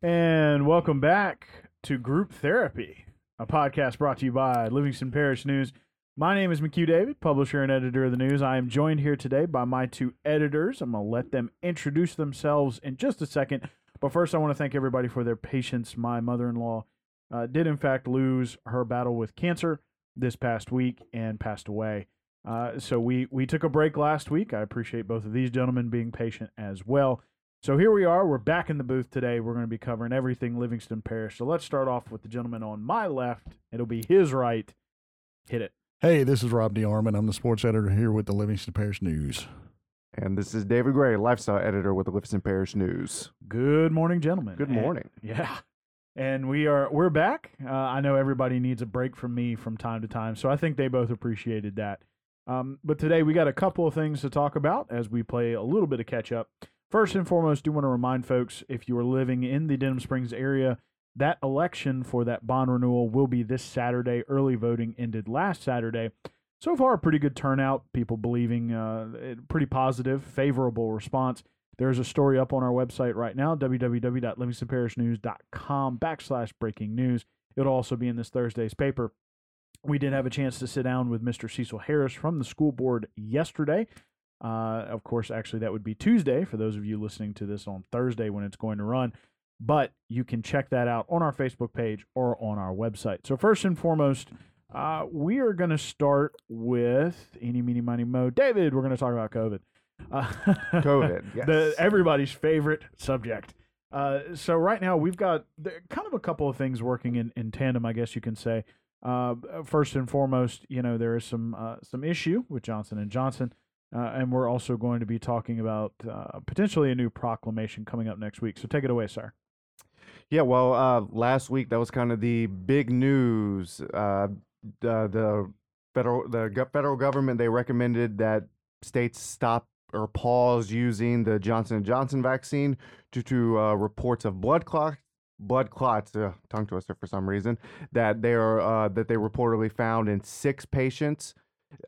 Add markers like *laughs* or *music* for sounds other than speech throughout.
And welcome back to Group Therapy, a podcast brought to you by Livingston Parish News. My name is McHugh David, publisher and editor of the news. I am joined here today by my two editors. I'm going to let them introduce themselves in just a second. But first, I want to thank everybody for their patience. My mother in law uh, did, in fact, lose her battle with cancer this past week and passed away. Uh, so we, we took a break last week. I appreciate both of these gentlemen being patient as well. So here we are. We're back in the booth today. We're going to be covering everything Livingston Parish. So let's start off with the gentleman on my left. It'll be his right. Hit it. Hey, this is Rob DeArmond. I'm the sports editor here with the Livingston Parish News. And this is David Gray, lifestyle editor with the Livingston Parish News. Good morning, gentlemen. Good And- morning. yeah. And we are we're back. Uh, I know everybody needs a break from me from time to time, so I think they both appreciated that. Um, but today we got a couple of things to talk about as we play a little bit of catch up. First and foremost, do want to remind folks if you are living in the Denham Springs area, that election for that bond renewal will be this Saturday. Early voting ended last Saturday. So far, a pretty good turnout. People believing uh, pretty positive, favorable response. There's a story up on our website right now, www.livingstonparishnews.com backslash breaking news. It'll also be in this Thursday's paper. We did have a chance to sit down with Mr. Cecil Harris from the school board yesterday. Uh, of course, actually, that would be Tuesday for those of you listening to this on Thursday when it's going to run. But you can check that out on our Facebook page or on our website. So, first and foremost, uh, we are going to start with Eeny, Meeny, Miny, Mo. David, we're going to talk about COVID. Uh, *laughs* COVID, yes. the everybody's favorite subject. Uh, so right now we've got kind of a couple of things working in, in tandem, I guess you can say. Uh, first and foremost, you know there is some uh, some issue with Johnson and Johnson, uh, and we're also going to be talking about uh, potentially a new proclamation coming up next week. So take it away, sir. Yeah, well, uh, last week that was kind of the big news. Uh, the, the federal the federal government they recommended that states stop or pause using the Johnson and Johnson vaccine due to uh, reports of blood clots. Blood clots, uh, tongue twister for some reason, that they are uh, that they reportedly found in six patients.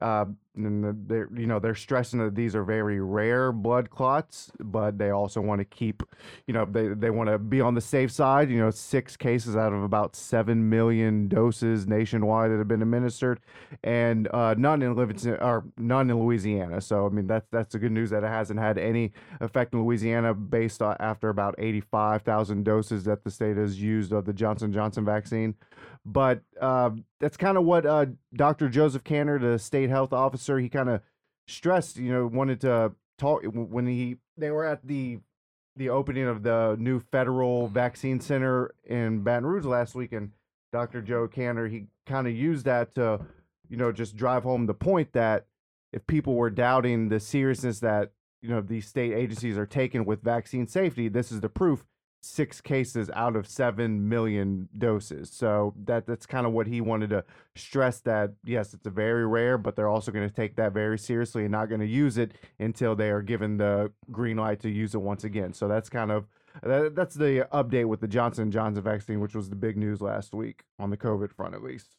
Uh, and they're you know they're stressing that these are very rare blood clots, but they also want to keep you know they they want to be on the safe side. You know, six cases out of about seven million doses nationwide that have been administered, and uh, none in Livingston or none in Louisiana. So I mean that's that's the good news that it hasn't had any effect in Louisiana based on after about eighty five thousand doses that the state has used of the Johnson Johnson vaccine. But uh, that's kind of what uh, Dr. Joseph Kanter, the state health officer, he kind of stressed. You know, wanted to talk when he they were at the the opening of the new federal mm-hmm. vaccine center in Baton Rouge last week, and Dr. Joe Kanter he kind of used that to, you know, just drive home the point that if people were doubting the seriousness that you know these state agencies are taking with vaccine safety, this is the proof. Six cases out of seven million doses. So that that's kind of what he wanted to stress. That yes, it's a very rare, but they're also going to take that very seriously and not going to use it until they are given the green light to use it once again. So that's kind of that, that's the update with the Johnson Johnson vaccine, which was the big news last week on the COVID front, at least.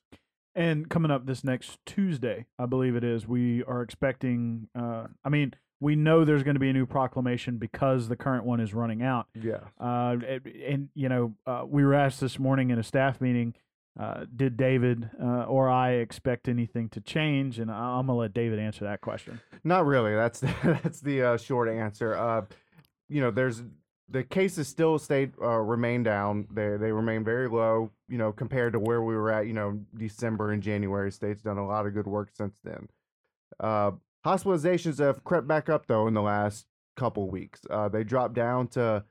And coming up this next Tuesday, I believe it is, we are expecting. Uh, I mean, we know there's going to be a new proclamation because the current one is running out. Yeah. Uh, and, and, you know, uh, we were asked this morning in a staff meeting, uh, did David uh, or I expect anything to change? And I- I'm gonna let David answer that question. Not really. That's *laughs* the, that's the uh, short answer. Uh, you know, there's the cases still stayed uh, remain down. They they remain very low. You know, compared to where we were at. You know, December and January. State's done a lot of good work since then. Hospitalizations have crept back up though in the last couple weeks. Uh, they dropped down to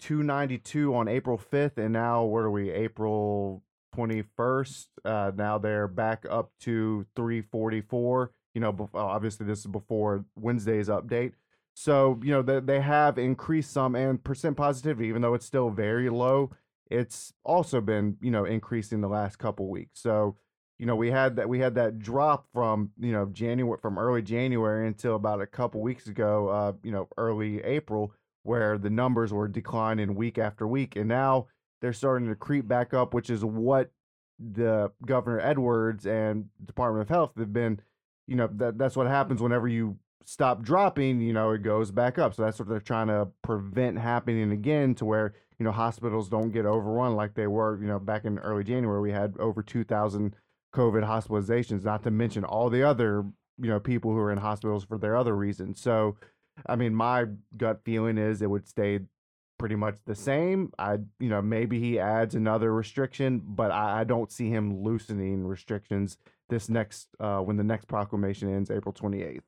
292 on April 5th, and now what are we? April 21st. Uh, now they're back up to 344. You know, obviously this is before Wednesday's update. So you know they they have increased some and percent positivity, even though it's still very low. It's also been you know increasing the last couple weeks. So you know we had that we had that drop from you know January from early January until about a couple weeks ago. Uh, you know early April where the numbers were declining week after week, and now they're starting to creep back up, which is what the Governor Edwards and Department of Health have been. You know that that's what happens whenever you stop dropping, you know, it goes back up. So that's what they're trying to prevent happening again to where, you know, hospitals don't get overrun like they were, you know, back in early January. We had over 2,000 COVID hospitalizations, not to mention all the other, you know, people who are in hospitals for their other reasons. So, I mean, my gut feeling is it would stay pretty much the same. I, you know, maybe he adds another restriction, but I, I don't see him loosening restrictions this next uh, when the next proclamation ends April 28th.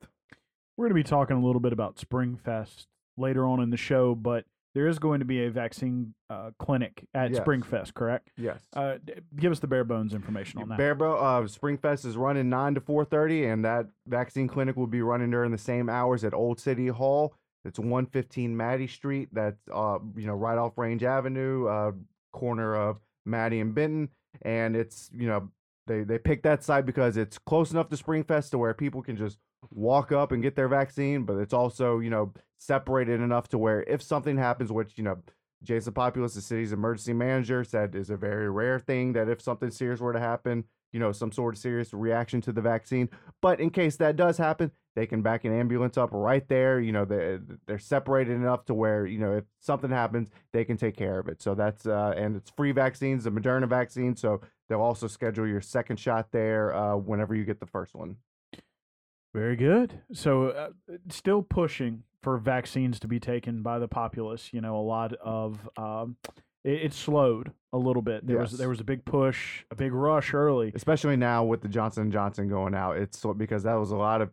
We're going to be talking a little bit about Springfest later on in the show, but there is going to be a vaccine uh, clinic at Yes. Springfest, correct? Yes. Uh, give us the bare bones information on that. Bearbro, uh, Springfest is running nine to four thirty, and that vaccine clinic will be running during the same hours at Old City Hall. It's one fifteen Mattie Street. That's uh, you know, right off Range Avenue, uh, corner of Maddie and Benton, and it's you know, they they picked that site because it's close enough to Springfest to where people can just walk up and get their vaccine, but it's also you know separated enough to where if something happens, which you know. Jason Populus, the city's emergency manager, said is a very rare thing that if something serious were to happen, you know, some sort of serious reaction to the vaccine. But in case that does happen, they can back an ambulance up right there. You know, they're, they're separated enough to where, you know, if something happens, they can take care of it. So that's, uh, and it's free vaccines, the Moderna vaccine. So they'll also schedule your second shot there uh, whenever you get the first one. Very good. So, uh, still pushing for vaccines to be taken by the populace. You know, a lot of um, it, it slowed a little bit. There was there was a big push, a big rush early. especially now with the Johnson Johnson going out. It's because that was a lot of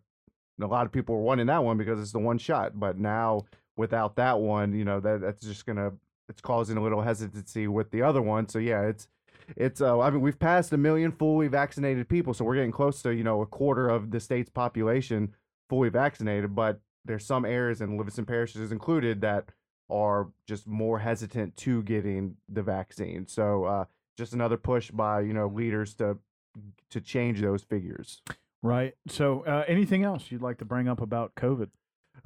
a lot of people were wanting that one because it's the one shot. But now without that one, you know that that's just gonna it's causing a little hesitancy with the other one. So yeah, it's it's uh, I mean we've passed a million fully vaccinated people, so we're getting close to you know a quarter of the state's population fully vaccinated. But there's some areas and Livingston parishes included that are just more hesitant to getting the vaccine. So uh, just another push by you know leaders to to change those figures. Right. So, uh, anything else you'd like to bring up about COVID?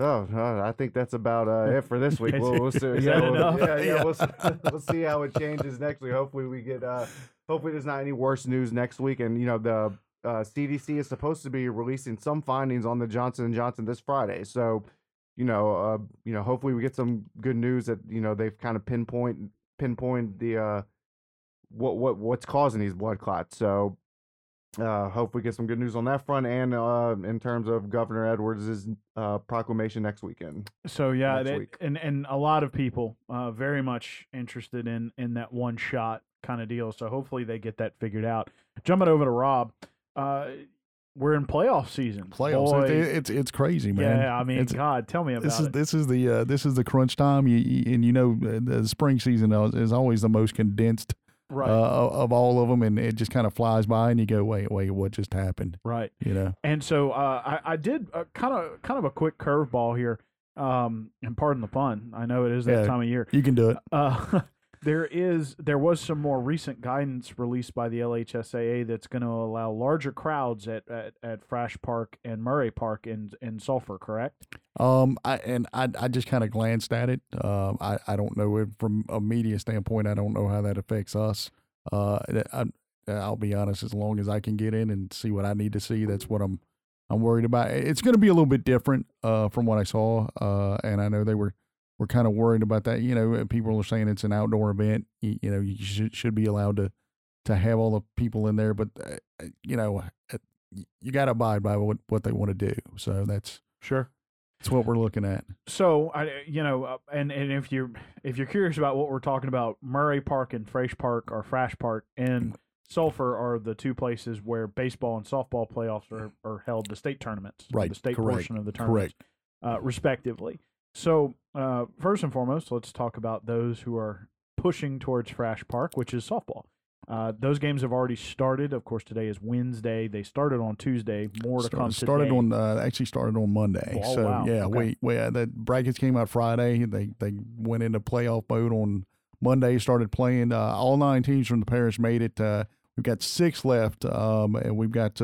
Oh, uh, I think that's about uh, it for this week. *laughs* We'll, we'll see. yeah, we'll, yeah, yeah. We'll, *laughs* s- *laughs* we'll see how it changes next week. Hopefully, we get. Uh, hopefully, there's not any worse news next week. And you know, the uh, CDC is supposed to be releasing some findings on the Johnson and Johnson this Friday. So, you know, uh, you know, hopefully, we get some good news that you know they've kind of pinpoint pinpoint the uh, what what what's causing these blood clots. So. Uh, hope we get some good news on that front, and uh, in terms of Governor Edwards' uh, proclamation next weekend. So yeah, Next that- week. and and a lot of people uh, very much interested in in that one shot kind of deal. So hopefully they get that figured out. Jumping over to Rob, uh, we're in playoff season. Playoffs. It- it's it's crazy, man. yeah, I mean, It's- God, tell me about this is it. this is the uh, this is the crunch time. You, you and you know uh, the spring season is- is always the most condensed right, uh, of all of them, and it just kind of flies by, and you go, wait, wait, what just happened? right. You know, And so uh, I, I did kind of kind of a quick curveball here. Um, and pardon the pun. I know it is that Yeah. time of year. you can do it. Uh, *laughs* there is there was some more recent guidance released by the LHSAA that's going to allow larger crowds at, at, at Frasch Park and Murray Park in in Sulphur, correct? Um, I and I I just kind of glanced at it. Um, I I don't know if from a media standpoint, I don't know how that affects us. Uh, I, I'll be honest. As long as I can get in and see what I need to see, that's what I'm I'm worried about. It's going to be a little bit different uh, from what I saw. Uh, and I know they were were kind of worried about that. You know, people are saying it's an outdoor event. You, you know, you should should be allowed to to have all the people in there, but uh, you know, uh, you got to abide by what what they want to do. So that's Sure. that's what we're looking at. So I, you know, uh, and and if you're if you're curious about what we're talking about, Murray Park and Frasch Park or Frasch Park and Sulphur are the two places where baseball and softball playoffs are, are held, the state tournaments, Right, The state correct, portion of the tournament, uh, respectively. So uh, first and foremost, let's talk about those who are pushing towards Frasch Park, which is softball. Uh, those games have already started. Of course, today is Wednesday. They started on Tuesday. More to Start- come started on uh, actually started on Monday. Oh, so wow. yeah, Okay. we we uh, the brackets came out Friday. They they went into playoff mode on Monday. Started playing. Uh, all nine teams from the parish made it. Uh, we've got six left, um, and we've got.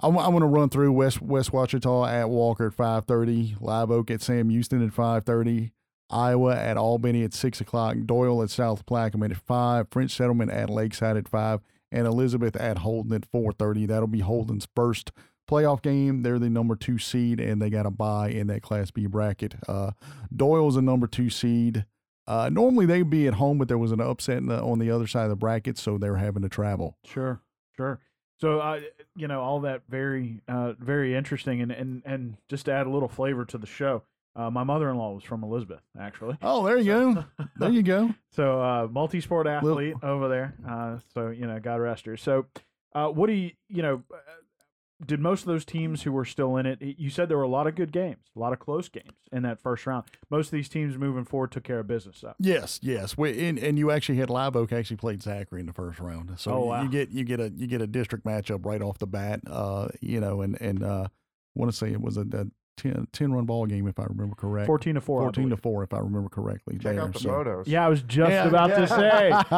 I'm going to run through West West Ouachita at Walker at 5:30, Live Oak at Sam Houston at 5:30, Iowa at Albany at six o'clock, Doyle at South Plaquemine at five, French Settlement at Lakeside at five, and Elizabeth at Holden at 4:30. That'll be Holden's first playoff game. They're the number two seed, and they got a bye in that Class B bracket. Uh, Doyle's a number two seed. Uh, normally they'd be at home, but there was an upset the, on the other side of the bracket, so they're having to travel. Sure, sure. So, uh, you know, all that very, uh, very interesting, and, and and just to add a little flavor to the show, uh, my mother-in-law was from Elizabeth, actually. Oh, there you go. *laughs* There you go. So, uh, multi-sport athlete over there. Uh, so, you know, God rest her. So, uh, what do you, you know, did most of those teams who were still in it? You said there were a lot of good games, a lot of close games in that first round. Most of these teams moving forward took care of business. So. Yes, yes. We, and, and you actually had Live Oak actually played Zachary in the first round, so Oh, you- wow. you get you get a you get a district matchup right off the bat. Uh, you know, and and uh, want to say it was a, a 10, 10 run ball game if I remember correct. 14 to 4. 14 to four if I remember correctly. Check there, out the so. photos. Yeah, I was just Yeah, about yeah. to say. *laughs*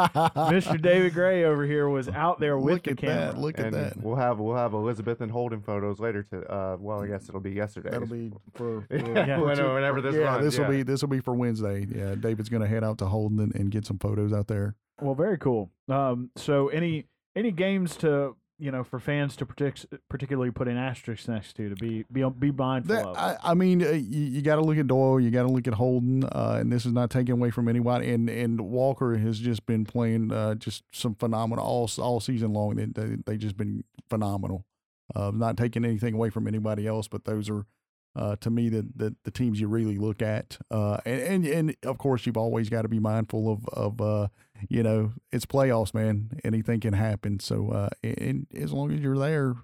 Mr. David Gray over here was out there with Look the at camera. that! Look at that! we'll have we'll have Elizabeth and Holden photos later. To uh, well, I guess it'll be yesterday. That'll be for, *laughs* for yeah, whenever, whenever this yeah. runs. This will yeah. be this will be for Wednesday. Yeah, David's going to head out to Holden and, and get some photos out there. Well, very cool. Um, so any any games to you know for fans to partic- particularly put an asterisk next to to be be be mindful That, of. I, I mean, uh, you, you got to look at Doyle. You got to look at Holden, uh, and this is not taken away from anybody. And and Walker has just been playing uh, just some phenomenal all all season long. They they, they just been phenomenal. Uh, not taking anything away from anybody else, but those are. Uh, to me, the, the the teams you really look at, uh, and, and and of course you've always got to be mindful of of uh, you know it's playoffs, man. Anything can happen. So uh, and as long as you're there,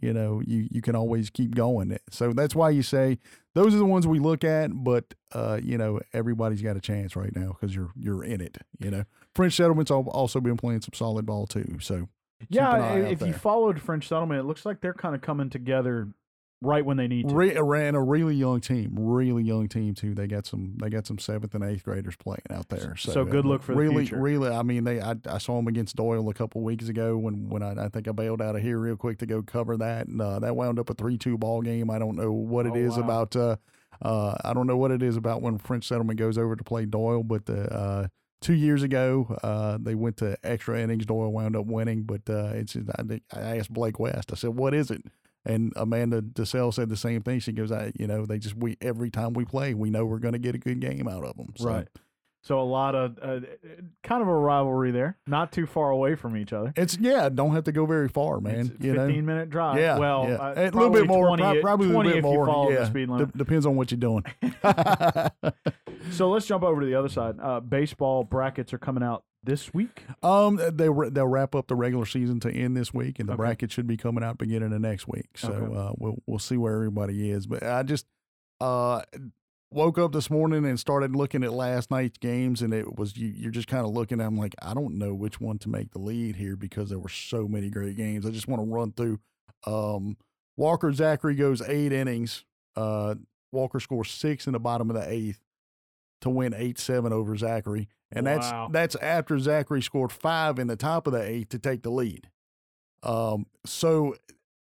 you know you you can always keep going so that's why you say those are the ones we look at but uh you know everybody's got a chance right now because you're you're in it you know french settlements al- also been playing some solid ball too so yeah, an eye out if you followed French Settlement, it looks like they're kind of coming together right when they need to. Re- ran a really young team really young team too they got some they got some seventh and eighth graders playing out there so, So good uh, look for the really future. really i mean they I, I saw them against doyle a couple weeks ago when when I, I think i bailed out of here real quick to go cover that and uh, that wound up a 3-2 ball game i don't know what it Oh, is wow. about uh, uh, i don't know what it is about when french settlement goes over to play doyle but uh, uh, two years ago uh, they went to extra innings doyle wound up winning but uh, it's I, I asked blake west i said what is it and Amanda DeSalle said the same thing. She goes, I, you know, they just we every time we play, we know we're going to get a good game out of them. So, Right. So a lot of uh, kind of a rivalry there, not too far away from each other. It's yeah, don't have to go very far, man. It's a you know, 15 minute drive. yeah, Well, yeah. uh, a little bit more, 20, prob- probably a 20 little bit if more. you follow yeah, the speed limit. D- depends on what you're doing. *laughs* So let's jump over to the other side. Uh, baseball brackets are coming out this week. um, they they'll wrap up the regular season to end this week, and the Okay. bracket should be coming out beginning of next week. So Okay. uh, we'll we'll see where everybody is. But I just uh woke up this morning and started looking at last night's games, and it was you, you're just kind of looking. I'm like, I don't know which one to make the lead here because there were so many great games. I just want to run through. Um, Walker Zachary goes eight innings. Uh, Walker scores six in the bottom of the eighth to win eight seven over Zachary, and Wow. that's that's after Zachary scored five in the top of the eighth to take the lead. Um, so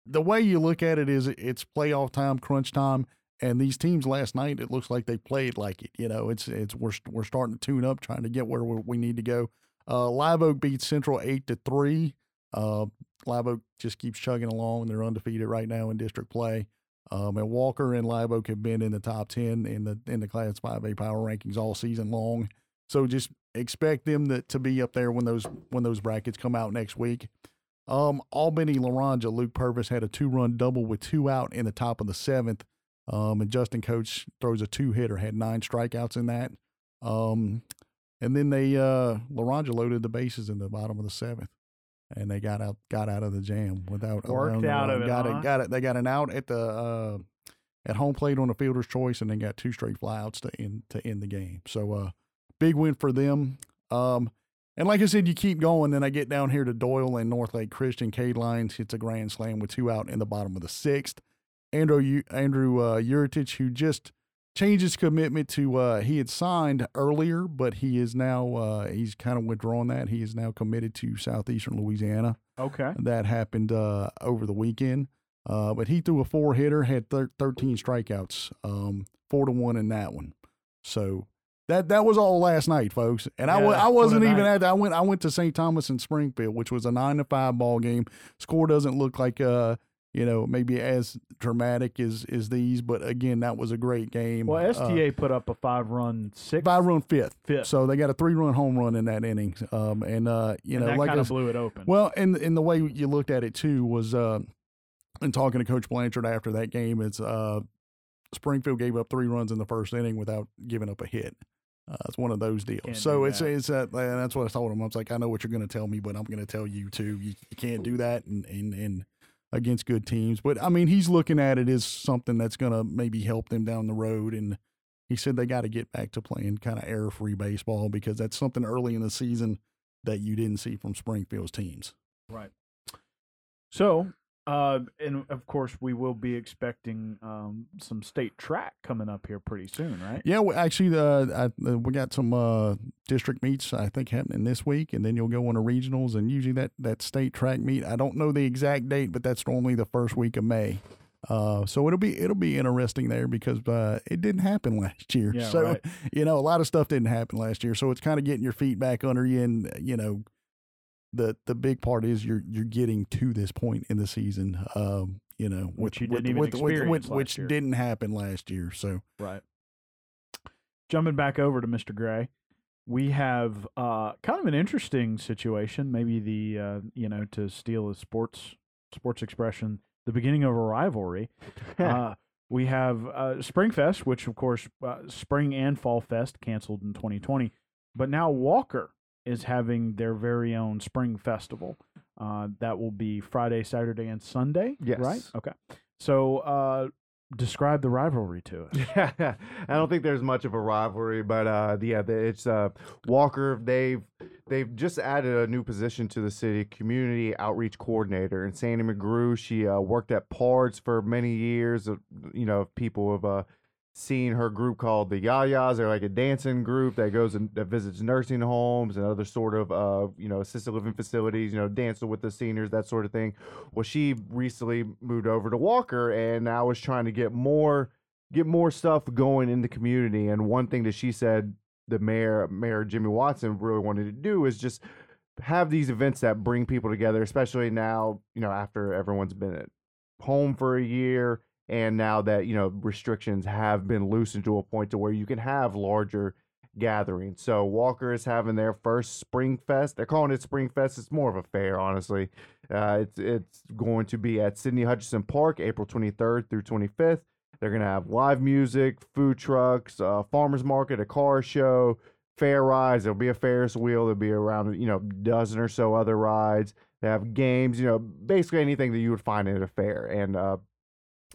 the way you look at it is it's playoff time, crunch time, and these teams last night it looks like they played like it. You know, it's it's we're we're starting to tune up, trying to get where we we need to go. Uh, Live Oak beats Central eight to three. Uh, Live Oak just keeps chugging along. And they're undefeated right now in district play. Um, and Walker and Live Oak have been in the top ten in the in the Class Five A power rankings all season long. So just expect them to, to be up there when those when those brackets come out next week. Um, Albany Loranger, Luke Purvis had a two run double with two out in the top of the seventh. Um, and Justin Coach throws a two hitter, had nine strikeouts in that. Um, and then they uh Loranger loaded the bases in the bottom of the seventh. And they got out got out of the jam without Worked a out of it, Got huh? it, got it. They got an out at the uh at home plate on the fielder's choice and then got two straight flyouts to end to end the game. So uh big win for them. Um and like I said, you keep going. Then I get down here to Doyle and North Lake Christian. Cade Lyons hits a grand slam with two out in the bottom of the sixth. Andrew U- Andrew uh, Uritich, who just changed his commitment to uh, he had signed earlier, but he is now uh, he's kind of withdrawn that. He is now committed to Southeastern Louisiana. Okay. That happened uh, over the weekend. Uh, but he threw a four hitter, had thir- 13 strikeouts, um, four to one in that one. So that that was all last night, folks. And I Yeah, wa- I wasn't even night. at. That. I went I went to St. Thomas in Springfield, which was a nine to five ball game. Score doesn't look like uh you know, maybe as dramatic as as these, but again, that was a great game. Well, Uh, STA put up a five run six five run fifth, fifth. so they got a three run home run in that inning. Um, and uh, you and know, like kind I of blew it open. well, and and the way you looked at it too was, uh, and talking to Coach Blanchard after that game, it's uh, Springfield gave up three runs in the first inning without giving up a hit. Uh, it's one of those deals. Can't so it's that. it's uh, that's what I told him. I was like, I know what you're going to tell me, but I'm going to tell you too. You, you can't do that, and and and against good teams. But I mean, he's looking at it as something that's going to maybe help them down the road. And he said they got to get back to playing kind of error free baseball because that's something early in the season that you didn't see from Springfield's teams. Right. So, uh, and of course, we will be expecting um, some state track coming up here pretty soon, right? Yeah, we actually, uh, I, uh, we got some uh, district meets I think happening this week, and then you'll go into regionals, and usually that that state track meet. I don't know the exact date, but that's normally the first week of May. Uh, so it'll be it'll be interesting there because uh, it didn't happen *laughs* last year. Yeah, so right. you know a lot of stuff didn't happen last year. So it's kind of getting your feet back under you, and you know the the big part is you're you're getting to this point in the season. Um, you know, Which you didn't even with, with, experience with, last which year. didn't happen last year. So Right. Jumping back over to Mr. Gray, we have uh, kind of an interesting situation. Maybe the uh, you know to steal a sports sports expression, the beginning of a rivalry. *laughs* uh, we have uh, Springfest, which of course uh, Spring and Fall Fest canceled in 2020, but now Walker is having their very own Spring Festival. Uh, that will be Friday, Saturday, and Sunday. Yes. Right. Okay. So uh, describe the rivalry to us. *laughs* Yeah, I don't think there's much of a rivalry, but uh, yeah, it's uh, Walker. They've they've just added a new position to the city, community outreach coordinator. And Sandy McGrew, she uh, worked at PARDS for many years. Uh, you know, people have seen her group called the Yayas. They're like a dancing group that goes and that visits nursing homes and other sort of uh, you know assisted living facilities. You know, dancing with the seniors, that sort of thing. Well, she recently moved over to Walker, and now is trying to get more get more stuff going in the community. And one thing that she said the mayor, Mayor Jimmy Watson, really wanted to do is just have these events that bring people together, especially now, you know, after everyone's been at home for a year. And now that, you know, restrictions have been loosened to a point to where you can have larger gatherings. So Walker is having their first Spring Fest. They're calling it Spring Fest. It's more of a fair, honestly. Uh, it's it's going to be at Sydney Hutchinson Park, April 23rd through 25th. They're gonna have live music, food trucks, uh, farmers market, a car show, fair rides. There'll be a Ferris wheel. There'll be around you know dozen or so other rides. They have games. You know, basically anything that you would find at a fair. And uh,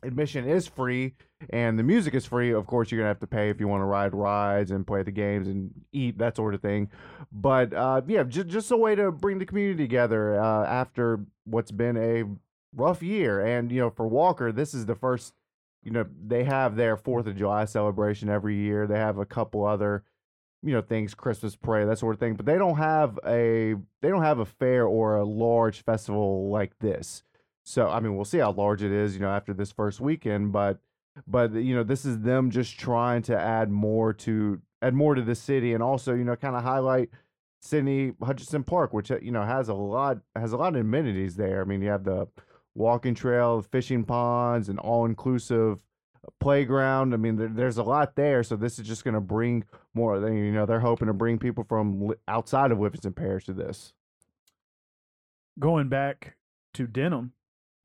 admission is free, and the music is free. Of course, you're gonna have to pay if you want to ride rides and play the games and eat that sort of thing. But uh, yeah, just just a way to bring the community together uh, after what's been a rough year. And you know, for Walker, this is the first. You know, they have their Fourth of July celebration every year. They have a couple other, you know, things, Christmas parade, that sort of thing. But they don't have a they don't have a fair or a large festival like this. So I mean, we'll see how large it is, you know, after this first weekend. But but you know, this is them just trying to add more to add more to the city, and also you know, kind of highlight Sydney Hutchinson Park, which uh, you know has a lot has a lot of amenities there. I mean, you have the walking trail, fishing ponds, an all inclusive playground. I mean, there, there's a lot there. So this is just going to bring more. You know, they're hoping to bring people from outside of Livingston Parish to this. Going back to Denham,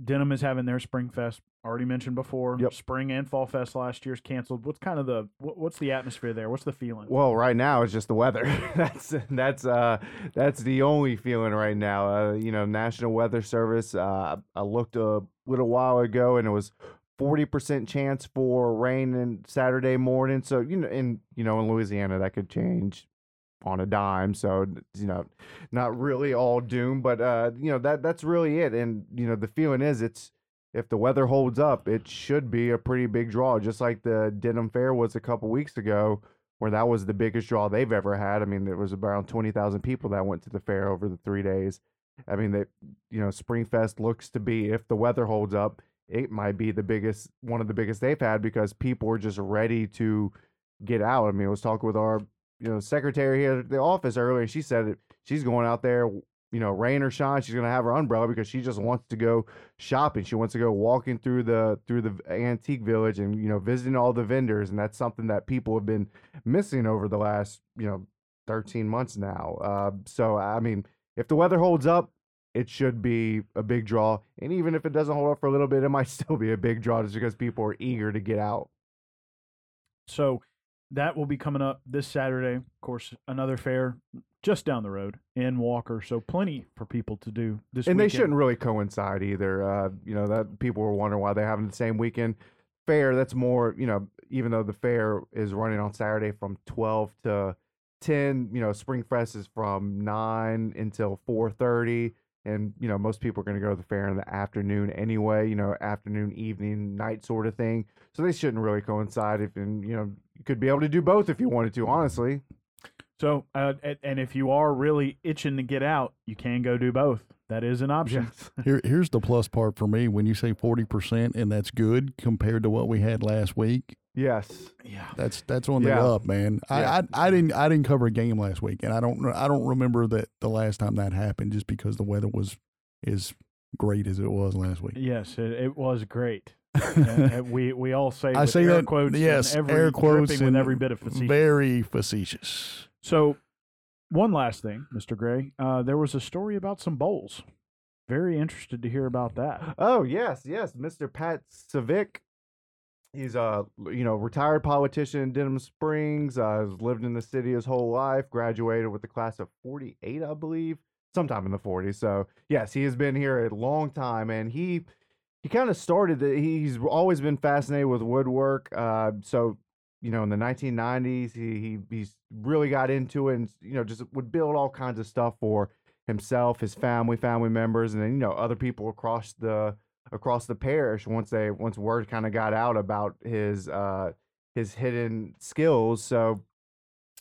Denham is having their Spring Fest. Already mentioned before. Yep. Spring and Fall Fest last year's canceled. What's kind of the what's the atmosphere there? What's the feeling? Well, right now it's just the weather. *laughs* that's that's uh that's the only feeling right now. Uh, you know, National Weather Service. Uh, I looked a little while ago, and it was forty percent chance for rain in Saturday morning. So you know, in you know, in Louisiana, that could change on a dime. So you know, not really all doom, but uh, you know that that's really it. And you know, the feeling is it's if the weather holds up, it should be a pretty big draw, just like the Denham Fair was a couple weeks ago where that was the biggest draw they've ever had. I mean, there was around 20,000 people that went to the fair over the three days. I mean, they, you know, Springfest looks to be, if the weather holds up, it might be the biggest, one of the biggest they've had because people were just ready to get out. I mean, I was talking with our, you know, secretary here at the office earlier, she said she's going out there you know, rain or shine, she's gonna have her umbrella because she just wants to go shopping. She wants to go walking through the through the antique village and you know visiting all the vendors, and that's something that people have been missing over the last you know 13 months now. Uh, so I mean, if the weather holds up, it should be a big draw. And even if it doesn't hold up for a little bit, it might *laughs* still be a big draw just because people are eager to get out. So that will be coming up this Saturday. Of course, another fair just down the road in Walker. So plenty for people to do this and weekend. they shouldn't really coincide either. Uh, you know that people were wondering why they're having the same weekend fair. That's more, you know, even though the fair is running on Saturday from twelve to ten. You know, Spring Fest is from nine until four thirty, and you know most people are going to go to the fair in the afternoon anyway. You know, afternoon, evening, night sort of thing. So they shouldn't really coincide. If and you know you could be able to do both if you wanted to. Honestly, So, uh, and, and if you are really itching to get out, you can go do both. That is an option. *laughs* Here, here's the plus part for me. When you say forty percent, and that's good compared to what we had last week. yes. Yeah. That's that's on the Yeah. up, man. Yeah. I, I I didn't I didn't cover a game last week, and I don't I don't remember that the last time that happened, just because the weather was as great as it was last week. Yes, it, it was great. And, and we we all say I say air that quotes. and yes, every, air quotes dripping and every bit of facetious. very facetious. So, one last thing, Mr. Gray. Uh, there was a story about some bowls. Very interested to hear about that. Oh yes, yes, Mr. Pat Savick. He's a you know retired politician in Denham Springs. Uh, has lived in the city his whole life. Graduated with the class of '48, I believe, sometime in the '40s. So yes, he has been here a long time, and he he kind of started. that he's always been fascinated with woodwork. Uh, so you know, in the 1990s, he he he's really got into it, and you know, just would build all kinds of stuff for himself, his family, family members, and then you know other people across the across the parish once they once word kind of got out about his uh his hidden skills. So,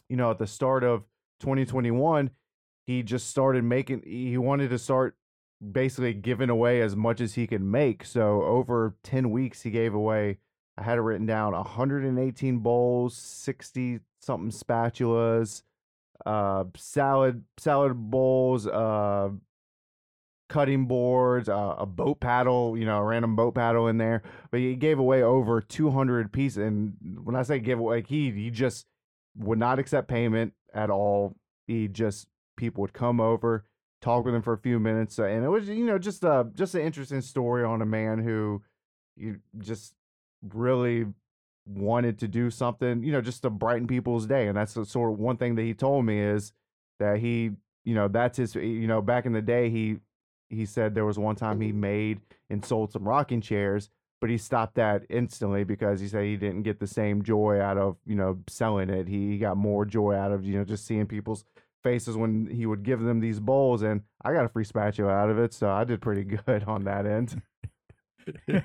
you know, at the start of 2021, he just started making he wanted to start basically giving away as much as he could make. So over 10 weeks he gave away I had it written down 118 bowls, 60 something spatulas, uh salad salad bowls, uh cutting boards, uh, a boat paddle, you know, a random boat paddle in there. But he gave away over 200 pieces. And when I say give away, he he just would not accept payment at all. He just people would come over, talk with him for a few minutes, uh, and it was you know just a just an interesting story on a man who you just really wanted to do something, you know, just to brighten people's day. And that's the sort of one thing that he told me is that he, you know, that's his, you know, back in the day, he he said there was one time he made and sold some rocking chairs, but he stopped that instantly because he said he didn't get the same joy out of you know selling it. He got more joy out of you know just seeing people's faces when he would give them these bowls, and I got a free spatula out of it, so I did pretty *laughs* good on that end. *laughs*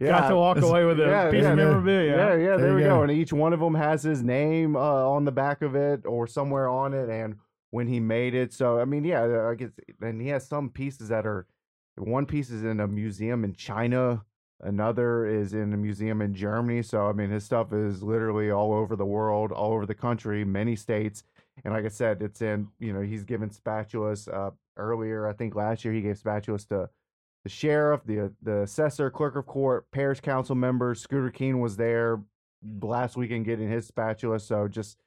Got to walk away with a Yeah, piece yeah, of yeah. memorabilia. Yeah, yeah, there, There we go. go. And each one of them has his name uh, on the back of it or somewhere on it, and when he made it. So I mean, yeah, I guess. And he has some pieces that are. One piece is in a museum in China. Another is in a museum in Germany. So I mean, his stuff is literally all over the world, all over the country, many states. And like I said, it's in. You know, he's given spatulas uh, earlier. I think last year he gave spatulas to the sheriff, the the assessor, clerk of court, parish council members. Scooter Keen was there last weekend getting his spatula. So just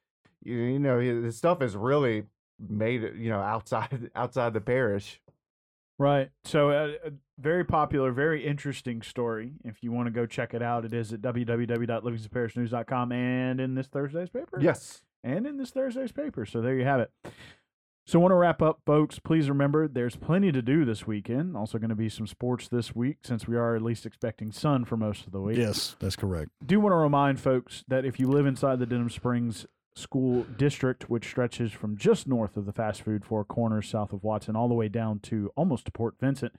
you, you know, his stuff is really made. You know, outside *laughs* outside the parish. Right. So, uh, a very popular, very interesting story. If you want to go check it out, it is at www.livingstonparishnews.com and in this Thursday's paper. Yes. And in this Thursday's paper. So, there you have it. So, I want to wrap up, folks. Please remember there's plenty to do this weekend. Also, going to be some sports this week since we are at least expecting sun for most of the week. yes, that's correct. do want to remind folks that if you live inside the Denham Springs School District, which stretches from just north of the fast food Four Corners, south of Watson, all the way down to almost to Port Vincent,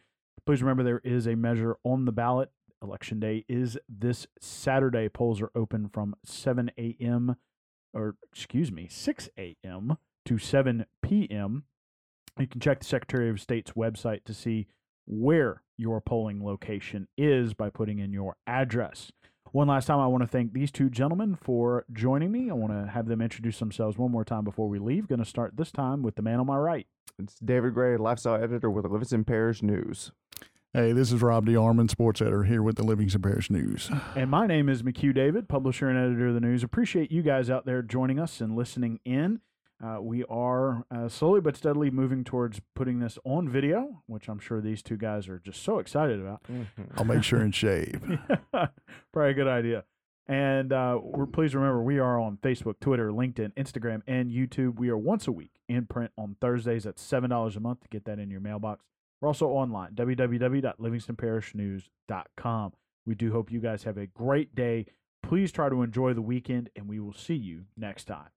please remember there is a measure on the ballot. Election day is this Saturday. Polls are open from 7 a.m. or excuse me, 6 a.m. to 7 p.m. You can check the Secretary of State's website to see where your polling location is by putting in your address. One last time, I want to thank these two gentlemen for joining me. I want to have them introduce themselves one more time before we leave. Going to start this time with the man on my right. It's David Gray, lifestyle editor with the Livingston Parish News. Hey, this is Rob DeArmond, sports editor here with the Livingston Parish News. And my name is McHugh David, publisher and editor of the news. Appreciate you guys out there joining us and listening in. Uh, we are uh, slowly but steadily moving towards putting this on video, which I'm sure these two guys are just so excited about. I'll make sure and shave. *laughs* Probably a good idea. And uh, we're please remember we are on Facebook, Twitter, LinkedIn, Instagram, and YouTube. We are once a week in print on Thursdays at seven dollars a month to get that in your mailbox. We're also online, www.livingstonparishnews.com. We do hope you guys have a great day. Please try to enjoy the weekend, and we will see you next time.